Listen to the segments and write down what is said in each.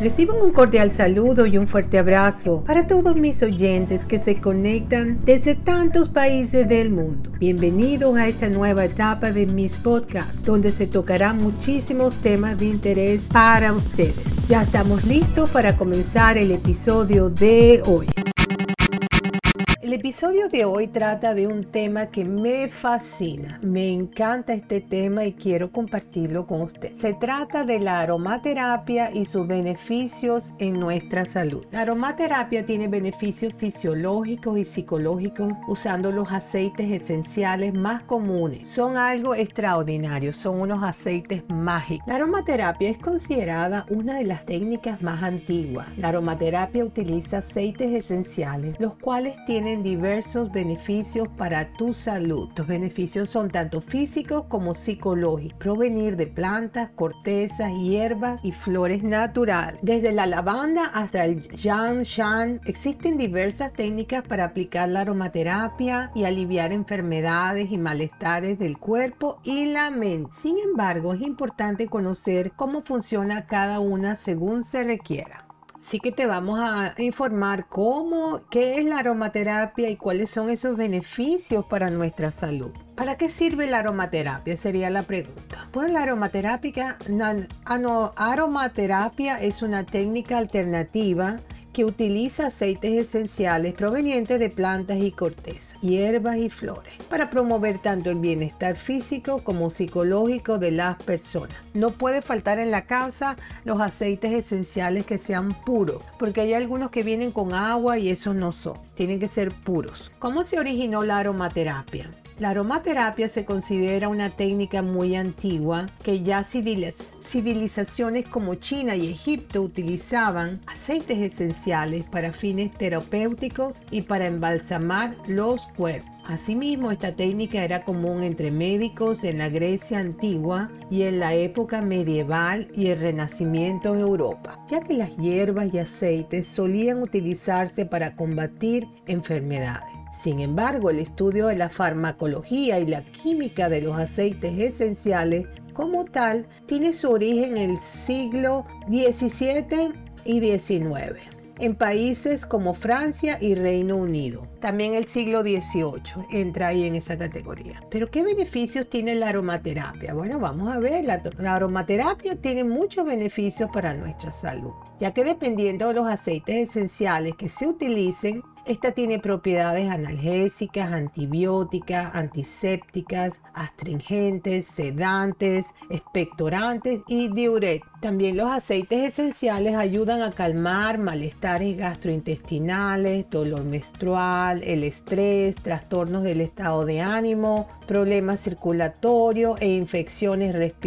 Reciban un cordial saludo y un fuerte abrazo para todos mis oyentes que se conectan desde tantos países del mundo. Bienvenidos a esta nueva etapa de mis podcasts, donde se tocarán muchísimos temas de interés para ustedes. Ya estamos listos para comenzar el episodio de hoy. El episodio de hoy trata de un tema que me fascina. Me encanta este tema y quiero compartirlo con usted. Se trata de la aromaterapia y sus beneficios en nuestra salud. La aromaterapia tiene beneficios fisiológicos y psicológicos usando los aceites esenciales más comunes. Son algo extraordinario, son unos aceites mágicos. La aromaterapia es considerada una de las técnicas más antiguas. La aromaterapia utiliza aceites esenciales, los cuales tienen diversos beneficios para tu salud. Los beneficios son tanto físicos como psicológicos. Provenir de plantas, cortezas, hierbas y flores naturales. Desde la lavanda hasta el yang shan, existen diversas técnicas para aplicar la aromaterapia y aliviar enfermedades y malestares del cuerpo y la mente. Sin embargo, es importante conocer cómo funciona cada una según se requiera. Así que te vamos a informar cómo, qué es la aromaterapia y cuáles son esos beneficios para nuestra salud. ¿Para qué sirve la aromaterapia? Sería la pregunta. Pues la aromaterapia, ah, aromaterapia es una técnica alternativa utiliza aceites esenciales provenientes de plantas y cortezas, hierbas y flores, para promover tanto el bienestar físico como psicológico de las personas. No puede faltar en la casa los aceites esenciales que sean puros, porque hay algunos que vienen con agua y esos no son, tienen que ser puros. ¿Cómo se originó la aromaterapia? La aromaterapia se considera una técnica muy antigua que ya civilizaciones como China y Egipto utilizaban aceites esenciales para fines terapéuticos y para embalsamar los cuerpos. Asimismo, esta técnica era común entre médicos en la Grecia antigua y en la época medieval y el Renacimiento en Europa, ya que las hierbas y aceites solían utilizarse para combatir enfermedades. Sin embargo, el estudio de la farmacología y la química de los aceites esenciales como tal tiene su origen en el siglo XVII y XIX en países como Francia y Reino Unido. También el siglo XVIII entra ahí en esa categoría. Pero ¿qué beneficios tiene la aromaterapia? Bueno, vamos a ver, la, la aromaterapia tiene muchos beneficios para nuestra salud, ya que dependiendo de los aceites esenciales que se utilicen, esta tiene propiedades analgésicas, antibióticas, antisépticas, astringentes, sedantes, expectorantes y diuréticos. También los aceites esenciales ayudan a calmar malestares gastrointestinales, dolor menstrual, el estrés, trastornos del estado de ánimo, problemas circulatorios e infecciones respiratorias.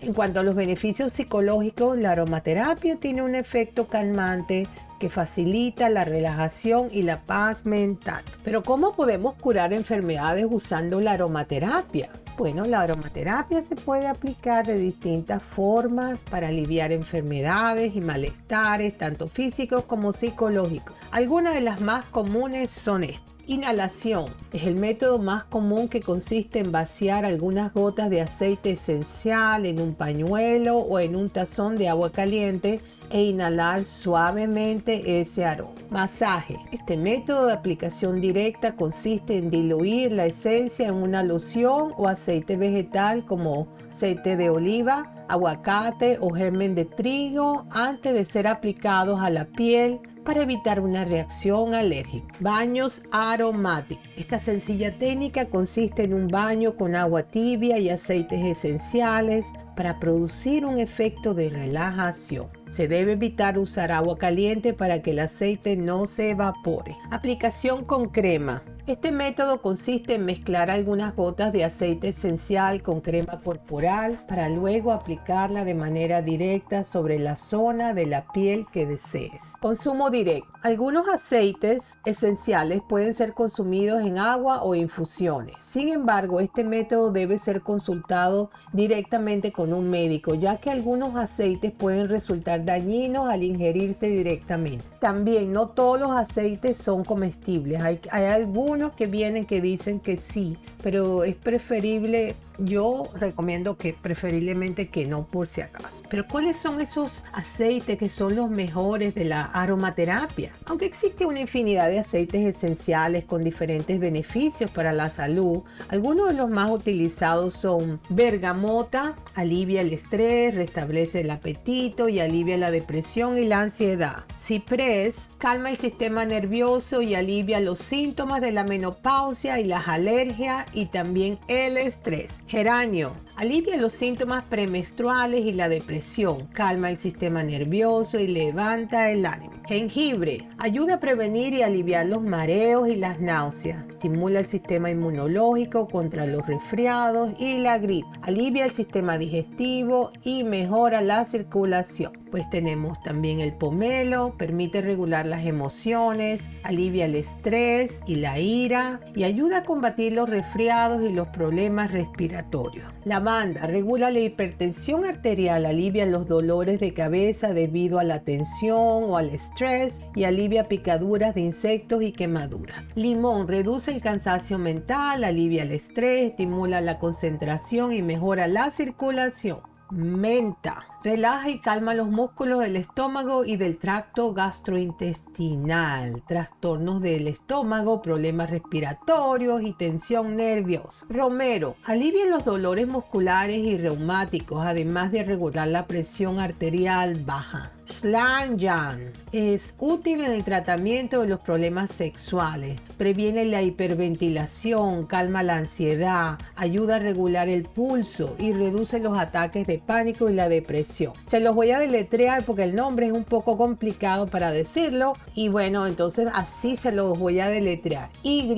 En cuanto a los beneficios psicológicos, la aromaterapia tiene un efecto calmante que facilita la relajación y la paz mental. Pero ¿cómo podemos curar enfermedades usando la aromaterapia? Bueno, la aromaterapia se puede aplicar de distintas formas para aliviar enfermedades y malestares, tanto físicos como psicológicos. Algunas de las más comunes son estas. Inhalación es el método más común que consiste en vaciar algunas gotas de aceite esencial en un pañuelo o en un tazón de agua caliente e inhalar suavemente ese aroma. Masaje. Este método de aplicación directa consiste en diluir la esencia en una loción o aceite vegetal como aceite de oliva, aguacate o germen de trigo antes de ser aplicados a la piel para evitar una reacción alérgica. Baños aromáticos. Esta sencilla técnica consiste en un baño con agua tibia y aceites esenciales para producir un efecto de relajación. Se debe evitar usar agua caliente para que el aceite no se evapore. Aplicación con crema. Este método consiste en mezclar algunas gotas de aceite esencial con crema corporal para luego aplicarla de manera directa sobre la zona de la piel que desees. Consumo directo. Algunos aceites esenciales pueden ser consumidos en agua o infusiones. Sin embargo, este método debe ser consultado directamente con un médico, ya que algunos aceites pueden resultar dañinos al ingerirse directamente. También no todos los aceites son comestibles. Hay, hay algunos que vienen que dicen que sí, pero es preferible yo recomiendo que preferiblemente que no por si acaso. Pero ¿cuáles son esos aceites que son los mejores de la aromaterapia? Aunque existe una infinidad de aceites esenciales con diferentes beneficios para la salud, algunos de los más utilizados son bergamota, alivia el estrés, restablece el apetito y alivia la depresión y la ansiedad. Ciprés, calma el sistema nervioso y alivia los síntomas de la menopausia y las alergias y también el estrés. Geranio, alivia los síntomas premenstruales y la depresión, calma el sistema nervioso y levanta el ánimo. Jengibre, ayuda a prevenir y aliviar los mareos y las náuseas, estimula el sistema inmunológico contra los resfriados y la gripe, alivia el sistema digestivo y mejora la circulación. Pues tenemos también el pomelo, permite regular las emociones, alivia el estrés y la ira y ayuda a combatir los resfriados y los problemas respiratorios. Lavanda regula la hipertensión arterial, alivia los dolores de cabeza debido a la tensión o al estrés y alivia picaduras de insectos y quemaduras. Limón reduce el cansancio mental, alivia el estrés, estimula la concentración y mejora la circulación. Menta Relaja y calma los músculos del estómago y del tracto gastrointestinal, trastornos del estómago, problemas respiratorios y tensión nerviosa. Romero alivia los dolores musculares y reumáticos, además de regular la presión arterial baja. Slanjan es útil en el tratamiento de los problemas sexuales, previene la hiperventilación, calma la ansiedad, ayuda a regular el pulso y reduce los ataques de pánico y la depresión se los voy a deletrear porque el nombre es un poco complicado para decirlo. Y bueno, entonces así se los voy a deletrear. Y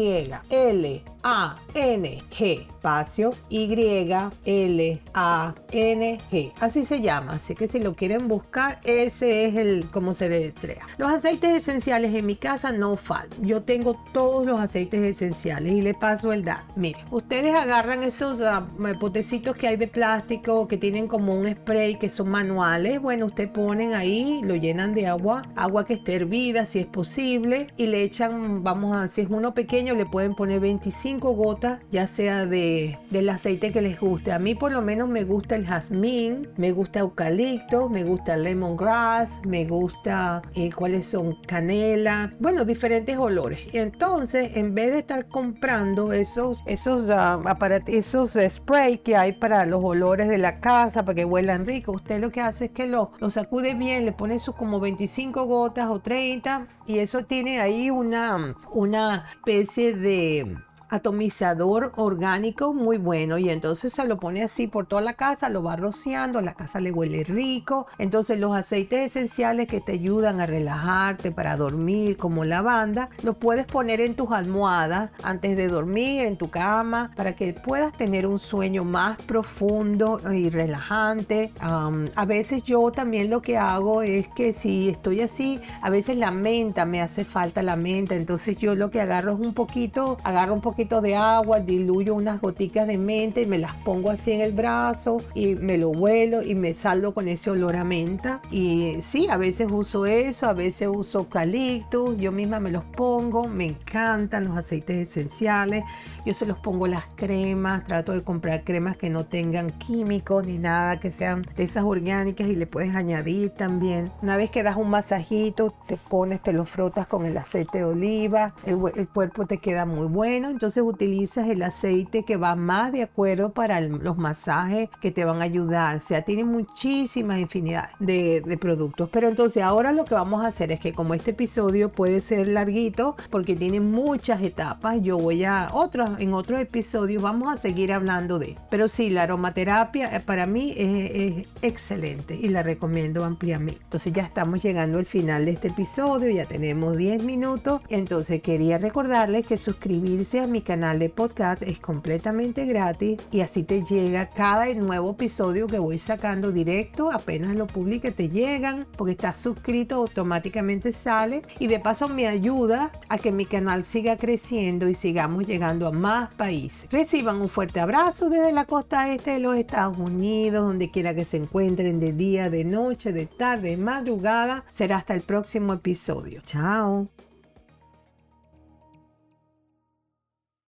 L A N G espacio Y L A N G. Así se llama. Así que si lo quieren buscar, ese es el cómo se deletrea. Los aceites esenciales en mi casa no faltan. Yo tengo todos los aceites esenciales y le paso el dato. Miren, ustedes agarran esos uh, potecitos que hay de plástico que tienen como un spray que son manuales, bueno, usted ponen ahí, lo llenan de agua, agua que esté hervida si es posible y le echan, vamos a, si es uno pequeño, le pueden poner 25 gotas, ya sea de, del aceite que les guste. A mí por lo menos me gusta el jazmín, me gusta eucalipto, me gusta lemongrass, me gusta eh, cuáles son canela, bueno, diferentes olores. Y entonces, en vez de estar comprando esos, esos uh, esos spray que hay para los olores de la casa, para que huelan rico, usted lo que hace es que lo, lo sacude bien, le pone sus como 25 gotas o 30 y eso tiene ahí una, una especie de atomizador orgánico muy bueno y entonces se lo pone así por toda la casa, lo va rociando, la casa le huele rico. Entonces los aceites esenciales que te ayudan a relajarte para dormir como lavanda, lo puedes poner en tus almohadas antes de dormir, en tu cama, para que puedas tener un sueño más profundo y relajante. a veces yo también lo que hago es que si estoy así, a veces la menta, me hace falta la menta, entonces yo lo que agarro es un poquito, agarro un poquito de agua, diluyo unas goticas de menta y me las pongo así en el brazo y me lo vuelo y me salgo con ese olor a menta. Y sí, a veces uso eso, a veces uso eucaliptus, yo misma me los pongo, me encantan los aceites esenciales, yo se los pongo las cremas, trato de comprar cremas que no tengan químicos ni nada, que sean de esas orgánicas y le puedes añadir también. Una vez que das un masajito, te pones, te lo frotas con el aceite de oliva, el, cuerpo te queda muy bueno, entonces utilizas el aceite que va más de acuerdo para los masajes que te van a ayudar. O sea, tiene muchísimas infinidad de, de productos. Pero entonces ahora lo que vamos a hacer es que como este episodio puede ser larguito porque tiene muchas etapas, yo voy a otros, en otros episodios vamos a seguir hablando de. Pero sí, la aromaterapia eh, para mí es, es excelente y la recomiendo ampliamente. Entonces ya estamos llegando al final de este episodio, ya tenemos 10 minutos. Entonces quería recordarles que suscribirse a mi canal de podcast es completamente gratis y así te llega cada nuevo episodio que voy sacando directo. Apenas lo publique te llegan porque estás suscrito automáticamente sale y de paso me ayuda a que mi canal siga creciendo y sigamos llegando a más países. Reciban un fuerte abrazo desde la costa este de los Estados Unidos, donde quiera que se encuentren de día, de noche, de tarde, de madrugada. Será hasta el próximo episodio. Chao.